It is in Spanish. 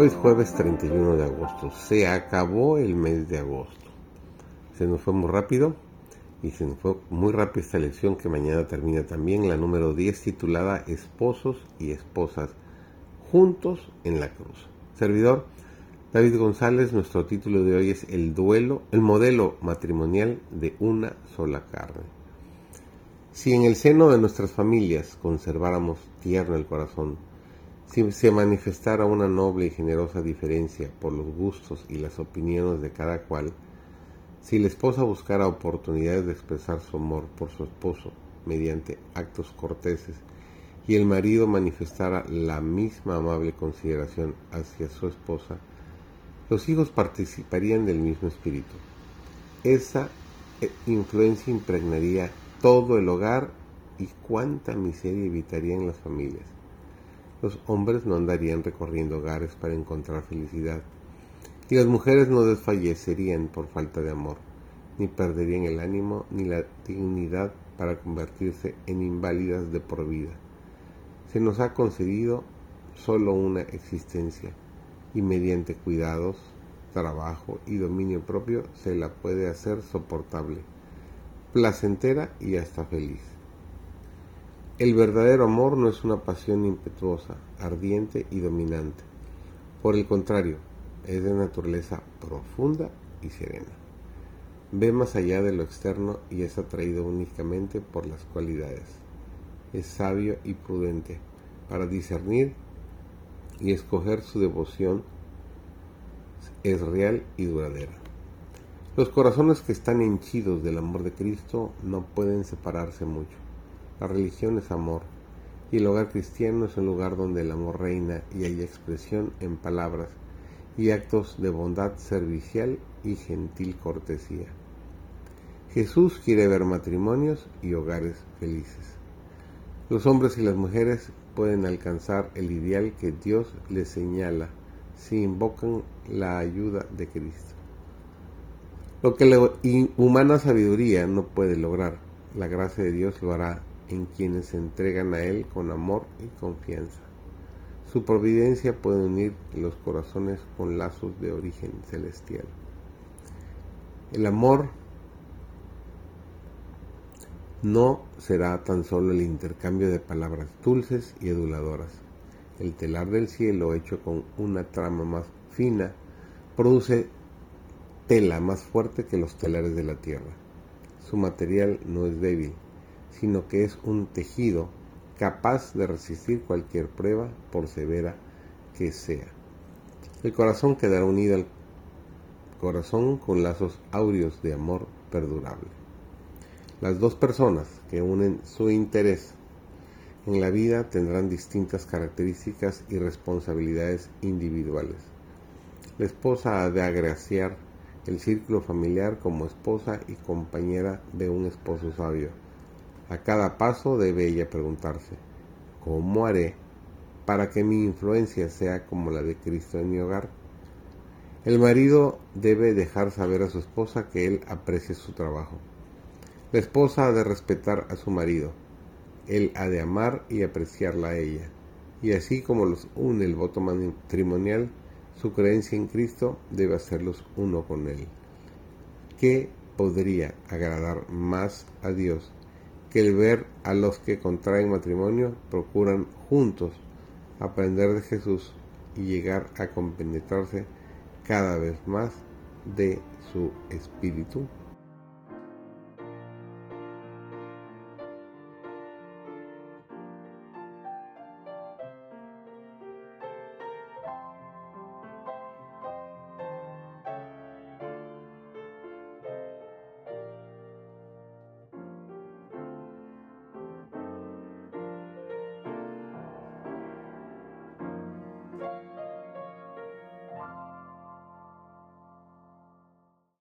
Hoy es jueves 31 de agosto. Se acabó el mes de agosto. Se nos fue muy rápido y se nos fue muy rápido esta lección que mañana termina también la número 10 titulada Esposos y Esposas juntos en la cruz. Servidor David González, nuestro título de hoy es El duelo, el modelo matrimonial de una sola carne. Si en el seno de nuestras familias conserváramos tierno el corazón, si se manifestara una noble y generosa diferencia por los gustos y las opiniones de cada cual, si la esposa buscara oportunidades de expresar su amor por su esposo mediante actos corteses y el marido manifestara la misma amable consideración hacia su esposa, los hijos participarían del mismo espíritu. Esa eh, influencia impregnaría todo el hogar y cuánta miseria evitaría en las familias los hombres no andarían recorriendo hogares para encontrar felicidad, y las mujeres no desfallecerían por falta de amor, ni perderían el ánimo ni la dignidad para convertirse en inválidas de por vida. Se nos ha concedido solo una existencia, y mediante cuidados, trabajo y dominio propio se la puede hacer soportable, placentera y hasta feliz. El verdadero amor no es una pasión impetuosa, ardiente y dominante. Por el contrario, es de naturaleza profunda y serena. Ve más allá de lo externo y es atraído únicamente por las cualidades. Es sabio y prudente para discernir y escoger su devoción. Es real y duradera. Los corazones que están henchidos del amor de Cristo no pueden separarse mucho la religión es amor, y el hogar cristiano es un lugar donde el amor reina y hay expresión en palabras y actos de bondad servicial y gentil cortesía. Jesús quiere ver matrimonios y hogares felices. Los hombres y las mujeres pueden alcanzar el ideal que Dios les señala si invocan la ayuda de Cristo. Lo que la humana sabiduría no puede lograr, la gracia de Dios lo hará en quienes se entregan a Él con amor y confianza. Su providencia puede unir los corazones con lazos de origen celestial. El amor no será tan solo el intercambio de palabras dulces y aduladoras. El telar del cielo hecho con una trama más fina produce tela más fuerte que los telares de la tierra. Su material no es débil, sino que es un tejido capaz de resistir cualquier prueba, por severa que sea. El corazón quedará unido al corazón con lazos áureos de amor perdurable. Las dos personas que unen su interés en la vida tendrán distintas características y responsabilidades individuales. La esposa ha de agraciar el círculo familiar como esposa y compañera de un esposo sabio a cada paso debe ella preguntarse, ¿cómo haré para que mi influencia sea como la de Cristo en mi hogar? El marido debe dejar saber a su esposa que él aprecie su trabajo. La esposa ha de respetar a su marido. Él ha de amar y apreciarla a ella. Y así como los une el voto matrimonial, su creencia en Cristo debe hacerlos uno con Él. ¿Qué podría agradar más a Dios que el ver a los que contraen matrimonio procuran juntos aprender de Jesús y llegar a compenetrarse cada vez más de su espíritu